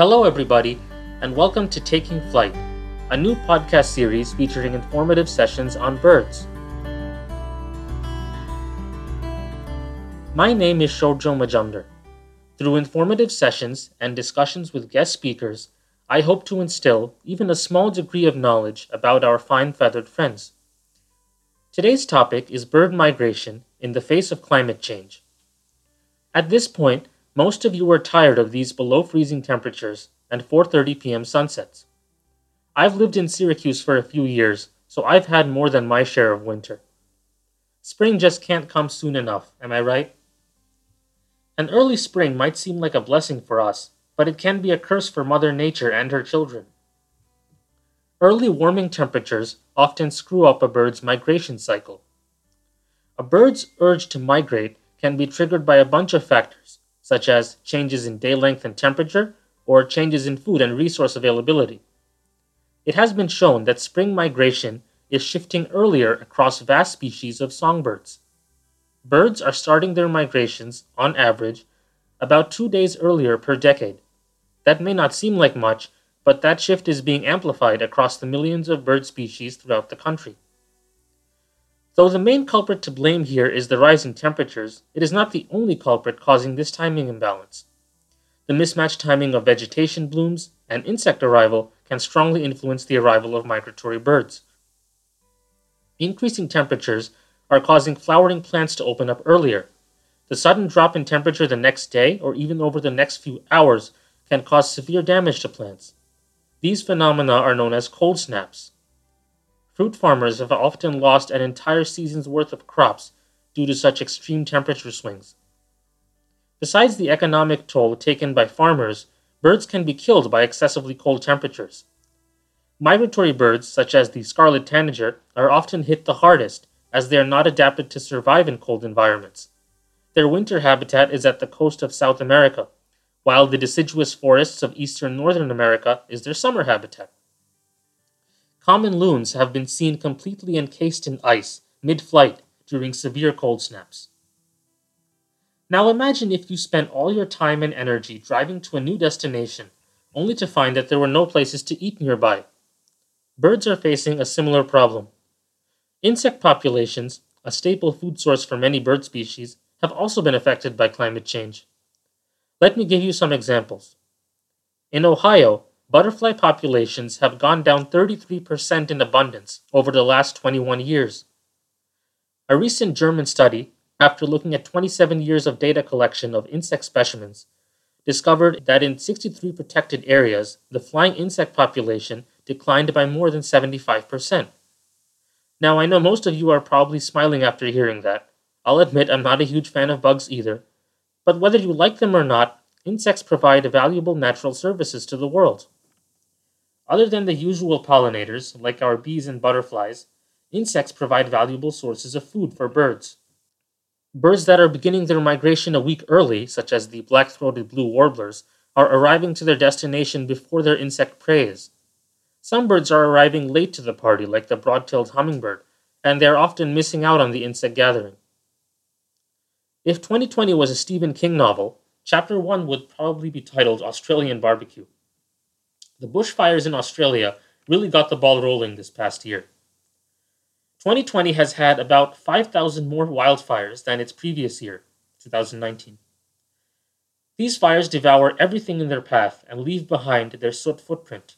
Hello, everybody, and welcome to Taking Flight, a new podcast series featuring informative sessions on birds. My name is Shorjo Majumdar. Through informative sessions and discussions with guest speakers, I hope to instill even a small degree of knowledge about our fine feathered friends. Today's topic is bird migration in the face of climate change. At this point, most of you are tired of these below freezing temperatures and 4:30 p.m. sunsets. I've lived in Syracuse for a few years, so I've had more than my share of winter. Spring just can't come soon enough, am I right? An early spring might seem like a blessing for us, but it can be a curse for Mother Nature and her children. Early warming temperatures often screw up a bird's migration cycle. A bird's urge to migrate can be triggered by a bunch of factors, such as changes in day length and temperature, or changes in food and resource availability. It has been shown that spring migration is shifting earlier across vast species of songbirds. Birds are starting their migrations, on average, about two days earlier per decade. That may not seem like much, but that shift is being amplified across the millions of bird species throughout the country. Though the main culprit to blame here is the rise in temperatures, it is not the only culprit causing this timing imbalance. The mismatched timing of vegetation blooms and insect arrival can strongly influence the arrival of migratory birds. Increasing temperatures are causing flowering plants to open up earlier. The sudden drop in temperature the next day or even over the next few hours can cause severe damage to plants. These phenomena are known as cold snaps. Fruit farmers have often lost an entire season's worth of crops due to such extreme temperature swings. Besides the economic toll taken by farmers, birds can be killed by excessively cold temperatures. Migratory birds, such as the scarlet tanager, are often hit the hardest as they are not adapted to survive in cold environments. Their winter habitat is at the coast of South America, while the deciduous forests of eastern Northern America is their summer habitat. Common loons have been seen completely encased in ice mid flight during severe cold snaps. Now imagine if you spent all your time and energy driving to a new destination only to find that there were no places to eat nearby. Birds are facing a similar problem. Insect populations, a staple food source for many bird species, have also been affected by climate change. Let me give you some examples. In Ohio, butterfly populations have gone down 33% in abundance over the last 21 years. A recent German study, after looking at 27 years of data collection of insect specimens, discovered that in 63 protected areas, the flying insect population declined by more than 75%. Now, I know most of you are probably smiling after hearing that. I'll admit I'm not a huge fan of bugs either, but whether you like them or not, insects provide valuable natural services to the world. Other than the usual pollinators, like our bees and butterflies, insects provide valuable sources of food for birds. Birds that are beginning their migration a week early, such as the black throated blue warblers, are arriving to their destination before their insect prey is. Some birds are arriving late to the party, like the broad tailed hummingbird, and they are often missing out on the insect gathering. If 2020 was a Stephen King novel, Chapter 1 would probably be titled Australian Barbecue. The bushfires in Australia really got the ball rolling this past year. 2020 has had about 5,000 more wildfires than its previous year, 2019. These fires devour everything in their path and leave behind their soot footprint.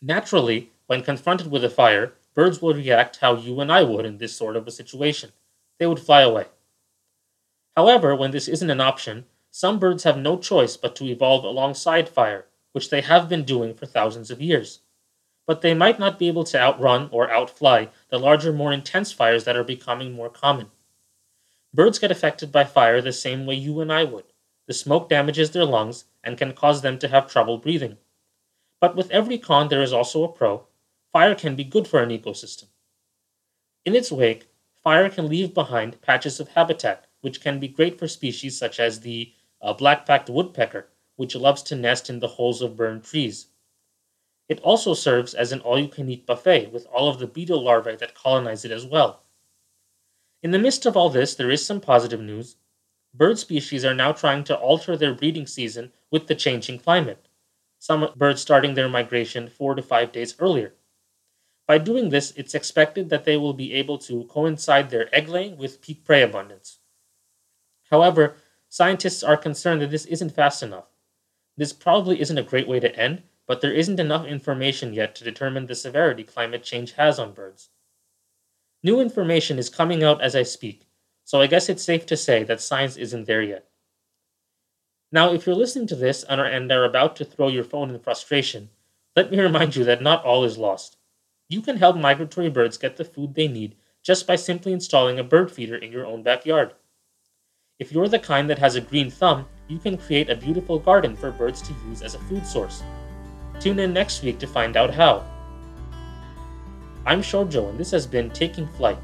Naturally, when confronted with a fire, birds will react how you and I would in this sort of a situation. They would fly away. However, when this isn't an option, some birds have no choice but to evolve alongside fire which they have been doing for thousands of years. But they might not be able to outrun or outfly the larger, more intense fires that are becoming more common. Birds get affected by fire the same way you and I would. The smoke damages their lungs and can cause them to have trouble breathing. But with every con, there is also a pro. Fire can be good for an ecosystem. In its wake, fire can leave behind patches of habitat, which can be great for species such as the uh, black-backed woodpecker, which loves to nest in the holes of burned trees. It also serves as an all you can eat buffet with all of the beetle larvae that colonize it as well. In the midst of all this, there is some positive news. Bird species are now trying to alter their breeding season with the changing climate. some birds starting their migration four to five days earlier. By doing this, it's expected that they will be able to coincide their egg laying with peak prey abundance. However, scientists are concerned that this isn't fast enough. This probably isn't a great way to end, but there isn't enough information yet to determine the severity climate change has on birds. New information is coming out as I speak, so I guess it's safe to say that science isn't there yet. Now, if you're listening to this and are, about to throw your phone in frustration, let me remind you that not all is lost. You can help migratory birds get the food they need just by simply installing a bird feeder in your own backyard. If you're the kind that has a green thumb, you can create a beautiful garden for birds to use as a food source. Tune in next week to find out how. I'm Shorjo, and this has been Taking Flight